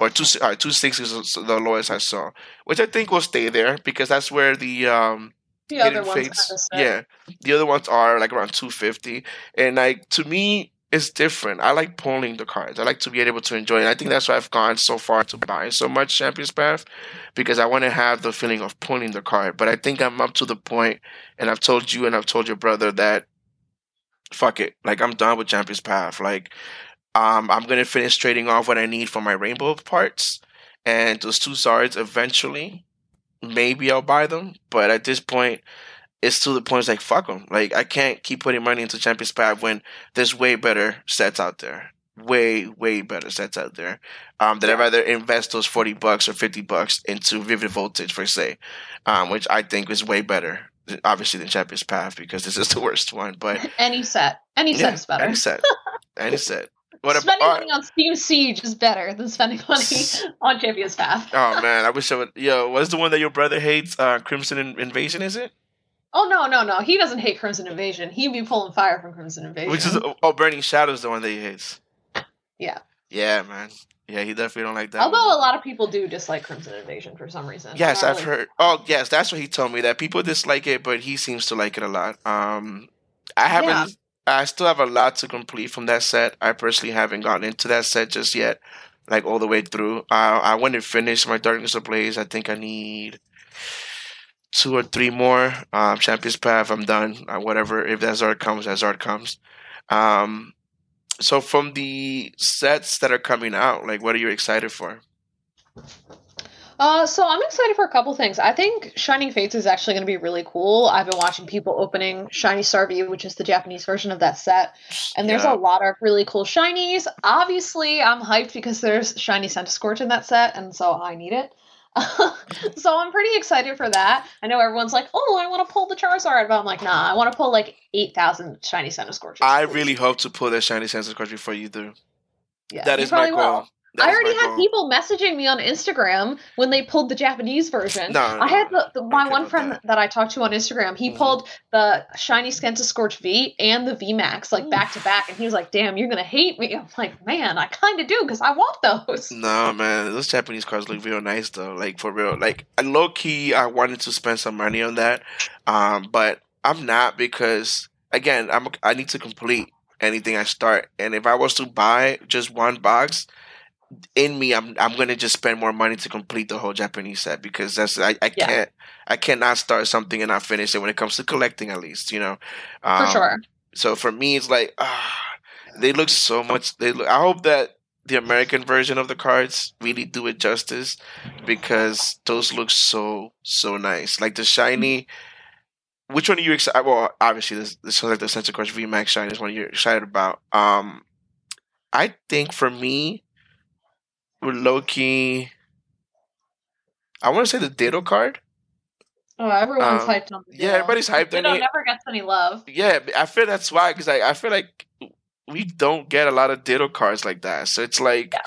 or two uh, 260 is the lowest I saw, which I think will stay there because that's where the um The other ones Fates. kind of. Yeah, the other ones are like around 250, and like to me, it's different. I like pulling the cards. I like to be able to enjoy it. I think that's why I've gone so far to buying so much Champions Path because I want to have the feeling of pulling the card. But I think I'm up to the point, and I've told you and I've told your brother that fuck it, like I'm done with Champions Path. Like, um, I'm gonna finish trading off what I need for my rainbow parts, and those two Zards eventually maybe I'll buy them. But at this point, it's to the point it's like fuck them. Like I can't keep putting money into Champions Path when there's way better sets out there. Way, way better sets out there. Um, that I'd rather invest those forty bucks or fifty bucks into Vivid Voltage for say, um, which I think is way better, obviously than Champions Path because this is the worst one. But Any set. Any yeah, set is better. any set, any set. What spending about? money on Steam Siege is better than spending money on Champions Path. Oh man, I wish I would. Yo, what's the one that your brother hates? Uh, Crimson In- Invasion, is it? Oh no, no, no. He doesn't hate Crimson Invasion. He'd be pulling fire from Crimson Invasion. Which is oh, Burning Shadows, the one that he hates. Yeah. Yeah, man. Yeah, he definitely don't like that. Although one. a lot of people do dislike Crimson Invasion for some reason. Yes, I I've really- heard. Oh, yes, that's what he told me that people dislike it, but he seems to like it a lot. Um, I haven't. Yeah. I still have a lot to complete from that set. I personally haven't gotten into that set just yet, like all the way through. Uh, I want to finish my Darkness Ablaze. I think I need two or three more. Um, Champions Path. I'm done. Uh, whatever. If that Zard comes, that Zard comes. Um, so from the sets that are coming out, like, what are you excited for? Uh, so I'm excited for a couple things. I think Shining Fates is actually going to be really cool. I've been watching people opening Shiny Star V, which is the Japanese version of that set, and there's Yeah. a lot of really cool shinies. Obviously, I'm hyped because there's Shiny Centiskorch in that set, and so I need it. so I'm pretty excited for that. I know everyone's like, "Oh, I want to pull the Charizard," but I'm like, "Nah, I want to pull like eight thousand Shiny Scorches." I really hope to pull that shiny sense of before you do. yeah, that you is my goal. will. That I already had goal. people messaging me on Instagram when they pulled the Japanese version. No, I had the, the my one friend that. that. I talked to on Instagram. He Mhm. pulled the shiny Centiskorch V and the V Max like back to back, and he was like, "Damn, you're gonna hate me." I'm like, "Man, I kind of do because I want those." No, man, those Japanese cars look real nice though. Like for real, like low key, I wanted to spend some money on that, um, but I'm not because again, I'm I need to complete anything I start, and if I was to buy just one box, in me, I'm I'm gonna just spend more money to complete the whole Japanese set because that's I, I Yeah. can't I cannot start something and not finish it when it comes to collecting at least you know. For Um, sure. So for me, it's like ah, they look so much. They look. I hope that the American version of the cards really do it justice because those look so so nice. Like the shiny. Which one are you excited? Well, obviously, this, this sounds like the Centiskorch VMAX shiny is one you're excited about. Um, I think for me, low key. I want to say the Ditto card. Oh, everyone's Um, hyped on the yeah, everybody's hyped on Ditto it. never gets any love. Yeah, I feel that's why because I, I feel like we don't get a lot of Ditto cards like that. So it's like, Yeah.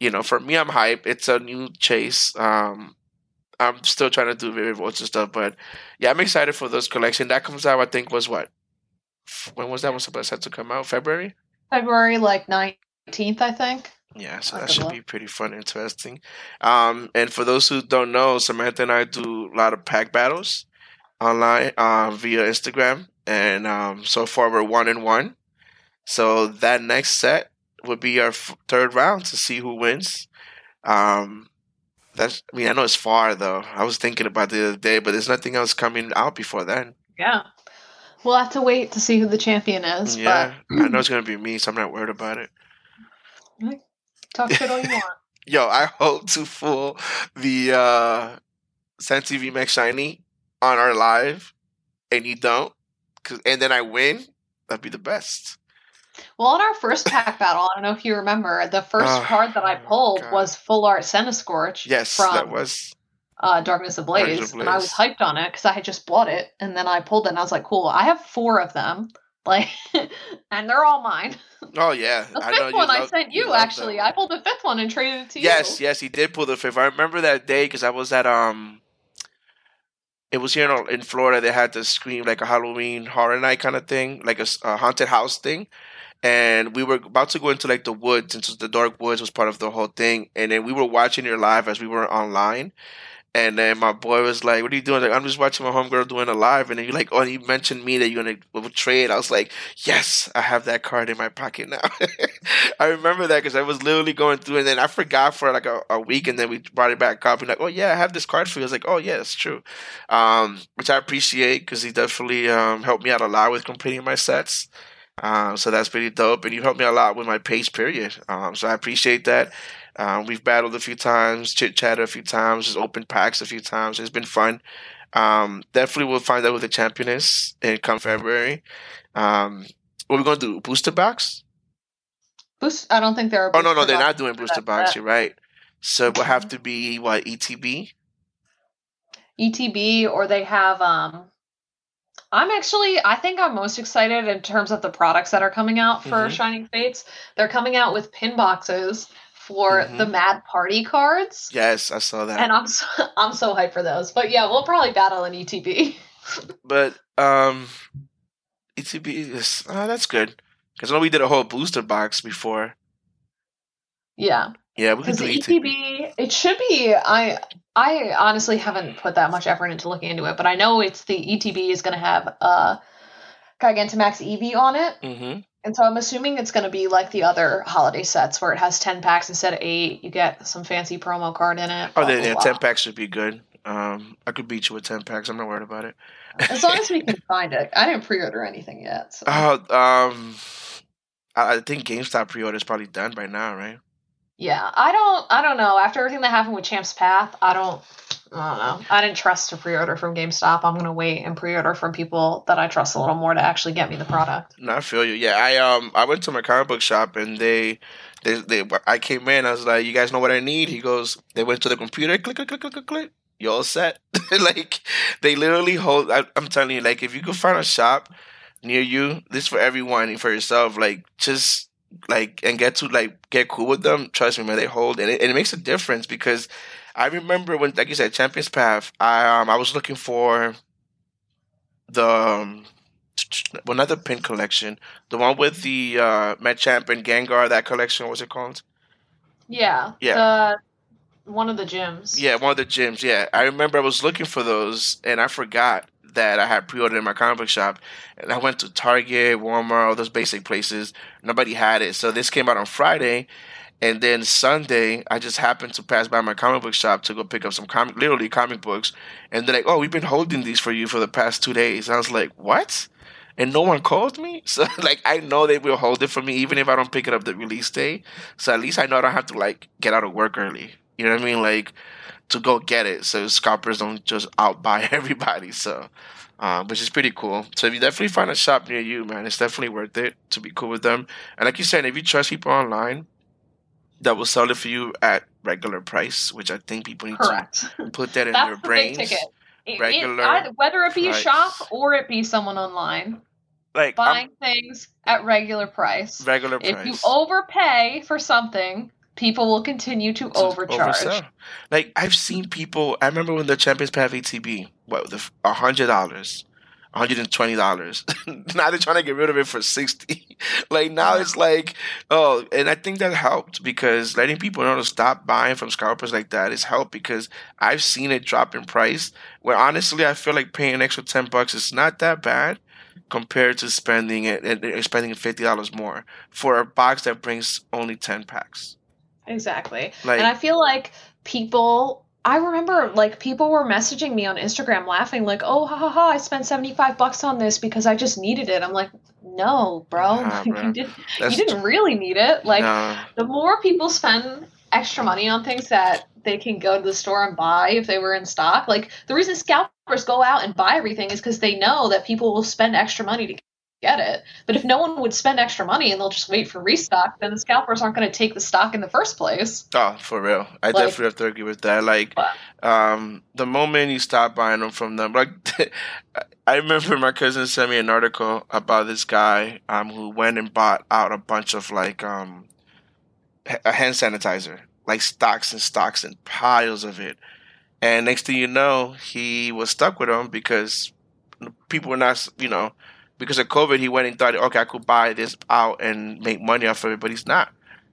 you know, for me, I'm hype. It's a new chase. Um, I'm still trying to do Vivid Votes and stuff, but yeah, I'm excited for those collection. That comes out, I think, was what? When was that one supposed to come out? February. February like nineteenth, I think. Yeah, so that should be pretty fun, and interesting. Um, and for those who don't know, Samantha and I do a lot of pack battles online uh, via Instagram, and um, so far we're one and one. So that next set would be our f- third round to see who wins. Um, that's, I mean, I know it's far though. I was thinking about the other day, but there's nothing else coming out before then. Yeah. We'll have to wait to see who the champion is. Yeah, I know it's gonna be me, so I'm not worried about it. Talk shit all you want. Yo, I hope to fool the uh Centi V Max Shiny on our live and you don't. 'cause- and then I win, that'd be the best. Well, on our first pack battle, I don't know if you remember, the first Oh, card that I pulled God. was Full Art Centiskorch Yes, from that was uh, Darkness Ablaze, Darkness and I was hyped on it because I had just bought it, and then I pulled it, and I was like, "Cool, I have four of them, like, and they're all mine." Oh yeah. The I know fifth one I love- sent you, that actually. I pulled the fifth one and traded it to Yes, you. yes, yes, he did pull the fifth. I remember that day because I was at um it was here in, in Florida. They had the scream like a Halloween horror night kind of thing, like a haunted house thing. And we were about to go into like the woods, and so the dark woods was part of the whole thing. And then we were watching your live as we were online. And then my boy was like, "What are you doing?" Like, I'm just watching my homegirl doing a live. And then you're like, "Oh, you mentioned me that you're gonna trade." I was like, "Yes, I have that card in my pocket now." I remember that because I was literally going through, and then I forgot for like a, a week, and then we brought it back up. And like, "Oh yeah, I have this card for you." I was like, "Oh yeah, it's true," um, which I appreciate because he definitely um, helped me out a lot with completing my sets. Um, so that's pretty dope, and you helped me a lot with my pace. Period. Um, so I appreciate that. Um, we've battled a few times, chit chatted a few times, just opened packs a few times. It's been fun. Um, definitely, we'll find out who the champion is in come February. Um, what are we gonna do? Booster box? Boost. I don't think there are. Oh no, no, they're not doing booster box. You're right. So it will have to be what ETB. ETB or they have um I'm actually I think I'm most excited in terms of the products that are coming out for Mhm. Shining Fates. They're coming out with pin boxes for Mhm. the Mad Party cards. Yes, I saw that. And I'm so, I'm so hyped for those. But yeah, we'll probably battle E ETB. but um, ETB is oh, that's good because I know we did a whole booster box before. Yeah. Yeah, we can Because do ETB. ETB it should be I I honestly haven't put that much effort into looking into it, but I know it's the ETB is gonna have uh Gigantamax Eevee on it. Mm-hmm. And so I'm assuming it's going to be like the other holiday sets where it has 10 packs instead of 8. You get some fancy promo card in it. Oh, blah, then blah, yeah, blah. ten packs should be good. Um, I could beat you with ten packs. I'm not worried about it. As long as we can find it. I didn't pre order anything yet. So. Oh, um, I, I think GameStop pre-order is probably done by now, right? yeah, I don't I don't know. After everything that happened with Champ's Path, I don't I don't know. I didn't trust to pre order from GameStop. I'm going to wait and pre order from people that I trust a little more to actually get me the product. No, I feel you. Yeah, I um, I went to my comic book shop and they, they, they. I came in. I was like, "You guys know what I need?" He goes. They went to the computer. Click, click, click, click, click, click. You all set? like they literally hold. I, I'm telling you, like if you could find a shop near you, this for everyone and for yourself. Like just like and get to like get cool with them. Trust me, man. They hold and it, and it makes a difference because I remember when, like you said, Champions Path. I um, I was looking for the. Um, well, not the pin collection, the one with the uh, Machamp and Gengar. That collection, what's it called? Yeah. Yeah. The, one of the gyms. Yeah, one of the gyms. Yeah, I remember I was looking for those, and I forgot that I had pre-ordered in my comic book shop. And I went to Target, Walmart, all those basic places. Nobody had it, so this came out on Friday, and then Sunday I just happened to pass by my comic book shop to go pick up some comic, literally comic books, and they're like, "Oh, we've been holding these for you for the past two days." I was like, "What?" And no one called me, so like I know they will hold it for me even if I don't pick it up the release day. So at least I know I don't have to like get out of work early. You know what I mean? Like to go get it, so scalpers don't just outbuy everybody. So, uh, which is pretty cool. So if you definitely find a shop near you, man, it's definitely worth it to be cool with them. And like you said, if you trust people online, that will sell it for you at regular price, which I think people need Correct. to put that in That's their the brains. big ticket. It- it- Regular either- whether it be price. a shop or it be someone online Like I'm- buying things at regular price. regular If price. you overpay for something, people will continue to to overcharge. oversell. Like I've seen people. I remember when the Champions Path ETB, what the a hundred dollars, hundred and twenty dollars. now they're trying to get rid of it for sixty. like now it's like oh, and I think that helped because letting people know to stop buying from scalpers like that is helped because I've seen it drop in price. Where honestly, I feel like paying an extra ten bucks is not that bad compared to spending it spending fifty dollars more for a box that brings only ten packs. Exactly. Like and I feel like people I remember like people were messaging me on Instagram laughing like, "Oh, ha ha ha, I spent 75 bucks on this because I just needed it." I'm like, "No, bro. Nah, Like, bro. you didn't you didn't really need it." Like no. the more people spend extra money on things that they can go to the store and buy if they were in stock, like the reason scalpers go out and buy everything is because they know that people will spend extra money to get it. But if no one would spend extra money and they'll just wait for restock, then the scalpers aren't going to take the stock in the first place. Oh, for real. I Like- definitely have to agree with that. Like, um, the moment you stop buying them from them, like, I remember my cousin sent me an article about this guy, um, who went and bought out a bunch of like, um, a hand sanitizer, like stocks and stocks and piles of it. And next thing you know, he was stuck with them because people were not, you know, because of COVID, he went and thought, okay, I could buy this out and make money off of it, but he's not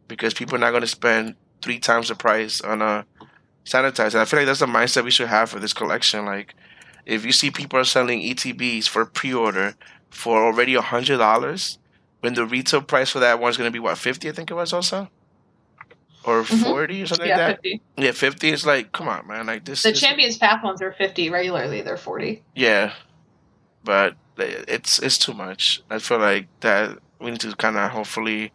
because people are not going to spend three times the price on a sanitizer. I feel like that's the mindset we should have for this collection. Like, if you see people are selling ETBs for pre-order for already a hundred dollars, when the retail price for that one's going to be what fifty, I think it was also, or Mhm. forty or something yeah, like that. 50. Yeah, fifty is like, come on, man, like this. The Champions Path ones are 50 regularly, they're 40. Yeah, but it's it's too much. I feel like that we need to kind of hopefully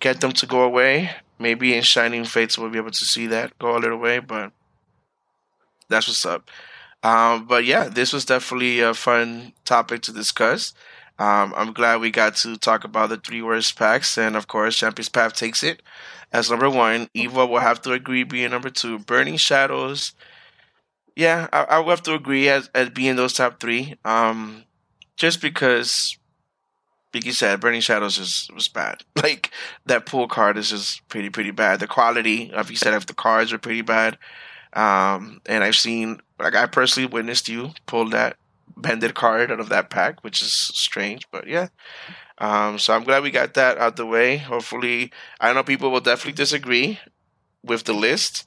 get them to go away. Maybe in Shining Fates we'll be able to see that go a little way, but that's what's up. Um, but yeah, this was definitely a fun topic to discuss. Um, I'm glad we got to talk about the three worst packs, and of course, Champions Path takes it as number one. Evo will have to agree being number two. Burning Shadows, yeah, I, I will have to agree as, as being those top three. Um, just because, like you said, Burning Shadows is was bad. Like that pool card is just pretty pretty bad. The quality, of you said, of the cards are pretty bad. Um, and I've seen, like, I personally witnessed you pull that bended card out of that pack, which is strange, but yeah. Um, so I'm glad we got that out the way. Hopefully, I know people will definitely disagree with the list,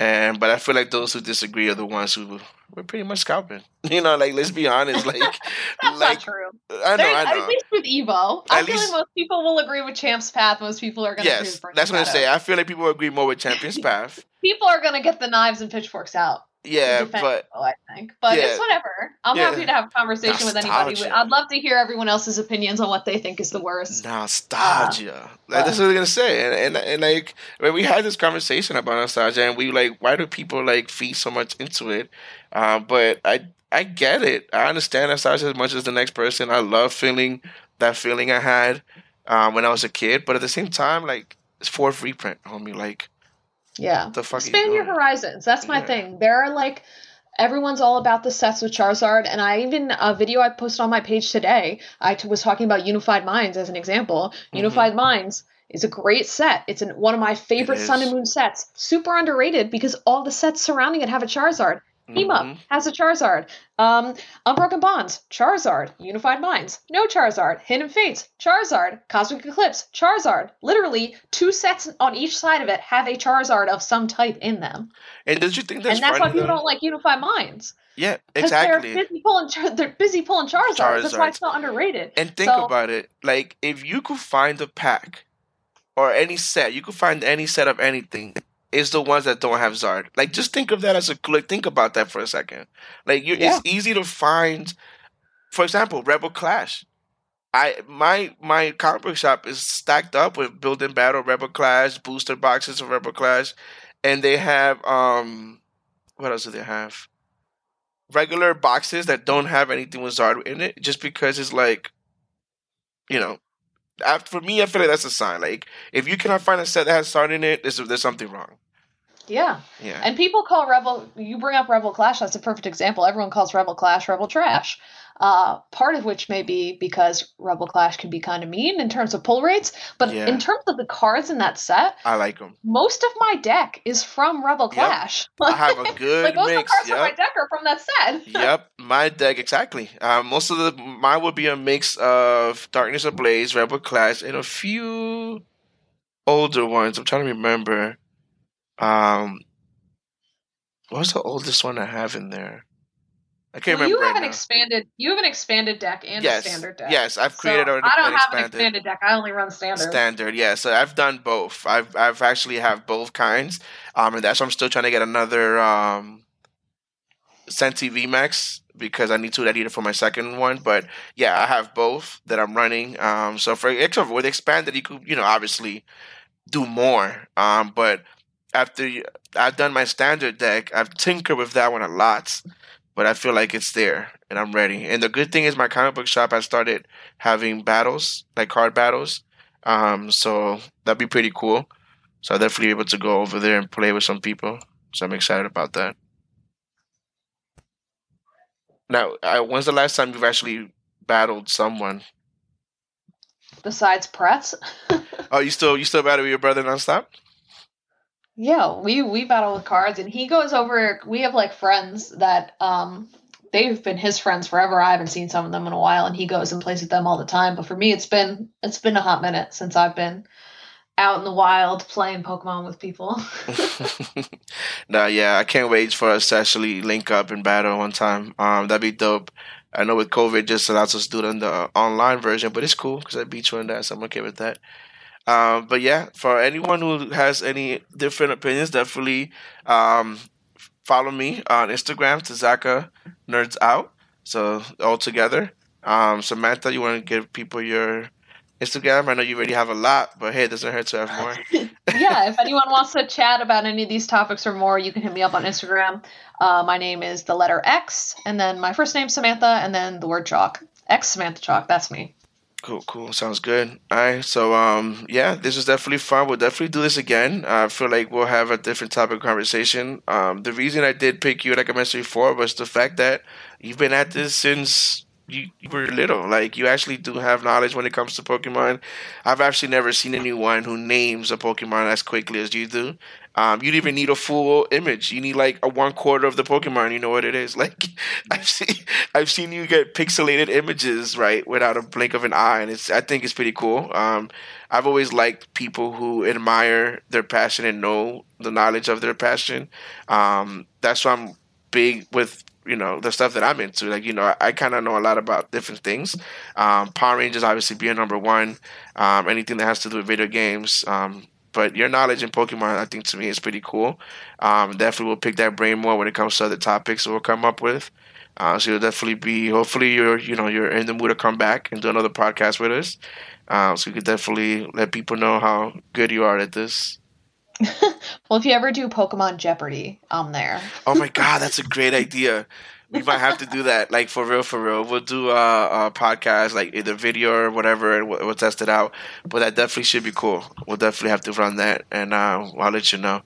and but I feel like those who disagree are the ones who were pretty much scalping. You know, like let's be honest, like That's like not true. I know, I know. At least with Evo, I At feel least- like most people will agree with Champ's Path. Most people are going to agree Yes, with that's what I say. I feel like people agree more with Champions Path. People are going to get the knives and pitchforks out. Yeah, but I think. But Yeah. it's whatever. I'm Yeah. happy to have a conversation with anybody. I'd love to hear everyone else's opinions on what they think is the worst. nostalgia. like, that's what I'm gonna say. And, and and like when we had this conversation about nostalgia, and we like, why do people like feed so much into it? Uh, but I I get it. I understand nostalgia as much as the next person. I love feeling that feeling I had um, when I was a kid. But at the same time, like it's fourth reprint, homie. Like Yeah. the fuck? Expand your horizons. That's my Yeah. thing. There are like everyone's all about the sets with Charizard, and I even a video I posted on my page today. I t- was talking about Unified Minds as an example. Mhm. Unified Minds is a great set. It's an, one of my favorite Sun and Moon sets. Super underrated because all the sets surrounding it have a Charizard. Mhm. Up has a Charizard. Um, Unbroken Bonds, Charizard. Unified Minds, no Charizard. Hidden Fates, Charizard. Cosmic Eclipse, Charizard. Literally, two sets on each side of it have a Charizard of some type in them. And did you think that's and that's why people though? don't like Unified Minds. yeah, exactly. they're busy pulling, Char- they're busy pulling Charizard. That's why it's not underrated. And think So- about it. Like, if you could find a pack or any set, you could find any set of anything, is the ones that don't have Zard. Like, just think of that as a click. Think about that for a second. Like, you, Yeah. it's easy to find. For example, Rebel Clash. I my my comic book shop is stacked up with built-in battle Rebel Clash booster boxes of Rebel Clash, and they have um, what else do they have? Regular boxes that don't have anything with Zard in it, just because it's like you know, for me, I feel like that's a sign. Like if you cannot find a set that has Zard in it, there's there's something wrong. Yeah. Yeah. And people call Rebel, you bring up Rebel Clash, that's a perfect example. Everyone calls Rebel Clash Rebel Trash. Uh, part of which may be because Rebel Clash can be kind of mean in terms of pull rates, but Yeah. in terms of the cards in that set, I like them. most of my deck is from Rebel Yep. Clash. I have a good like most of the mix. cards from my Yep. deck are from that set. yep, my deck exactly. Uh, most of the mine would be a mix of Darkness Ablaze, Rebel Clash, and a few older ones. I'm trying to remember. Um, what's the oldest one I have in there? I can't Well, you have right an now. expanded, you have an expanded deck and yes, a standard deck. yes, I've So created an, I don't an have an expanded. expanded deck. I only run standard. Standard, yeah. So I've done both. I've I've actually have both kinds. Um, and that's why I'm still trying to get another um, Centi VMAX because I need to that it for my second one. But yeah, I have both that I'm running. Um, so for extra with expanded, you could you know obviously do more. Um, but after I've done my standard deck, I've tinkered with that one a lot. But I feel like it's there and I'm ready. And the good thing is my comic book shop has started having battles, like card battles. Um, so that'd be pretty cool. So I'll definitely be able to go over there and play with some people. So I'm excited about that. Now, uh, when's the last time you've actually battled someone? Besides Pretz. Oh, you still you still battle with your brother nonstop? Yeah, we we battle with cards, and he goes over. We have like friends that um they've been his friends forever. I haven't seen some of them in a while, and he goes and plays with them all the time. But for me, it's been it's been a hot minute since I've been out in the wild playing Pokemon with people. no, yeah, I can't wait for us to actually link up and battle one time. Um, that'd be dope. I know with COVID just allows us to do it in the online version, but it's cool because I beat you in that, so I'm okay with that. Um, but yeah, for anyone who has any different opinions, definitely um, follow me on Instagram to Zaka Nerds Out. So all together. Um, Samantha, you want to give people your Instagram? I know you already have a lot, but hey, it doesn't hurt to have more. yeah, if anyone wants to chat about any of these topics or more, you can hit me up on Instagram. Uh, my name is the letter X, and then my first name Samantha, and then the word Chalk. X Samantha Chalk. That's me. Cool, cool. Sounds good. All right. So, um, yeah, this was definitely fun. We'll definitely do this again. I feel like we'll have a different topic of conversation. Um, the reason I did pick you, like I mentioned before, was the fact that you've been at this since you, you were little. Like, you actually do have knowledge when it comes to Pokemon. I've actually never seen anyone who names a Pokemon as quickly as you do. Um, you don't even need a full image. You need like a one quarter of the Pokemon. You know what it is. Like I've seen, I've seen you get pixelated images right without a blink of an eye, and it's. I think it's pretty cool. Um, I've always liked people who admire their passion and know the knowledge of their passion. Um, that's why I'm big with you know the stuff that I'm into. Like you know, I, I kind of know a lot about different things. Um, Power Rangers obviously being number one. Um, anything that has to do with video games. Um, but your knowledge in Pokemon, I think to me is pretty cool. Um, definitely will pick that brain more when it comes to other topics we'll come up with. Uh, so you'll definitely be. Hopefully, you're you know you're in the mood to come back and do another podcast with us. Um, so you could definitely let people know how good you are at this. Well, if you ever do Pokemon Jeopardy, I'm there. Oh my god, that's a great idea. We might have to do that, like for real, for real. We'll do a, a podcast, like either video or whatever, and we'll, we'll test it out. But that definitely should be cool. We'll definitely have to run that, and uh, I'll let you know.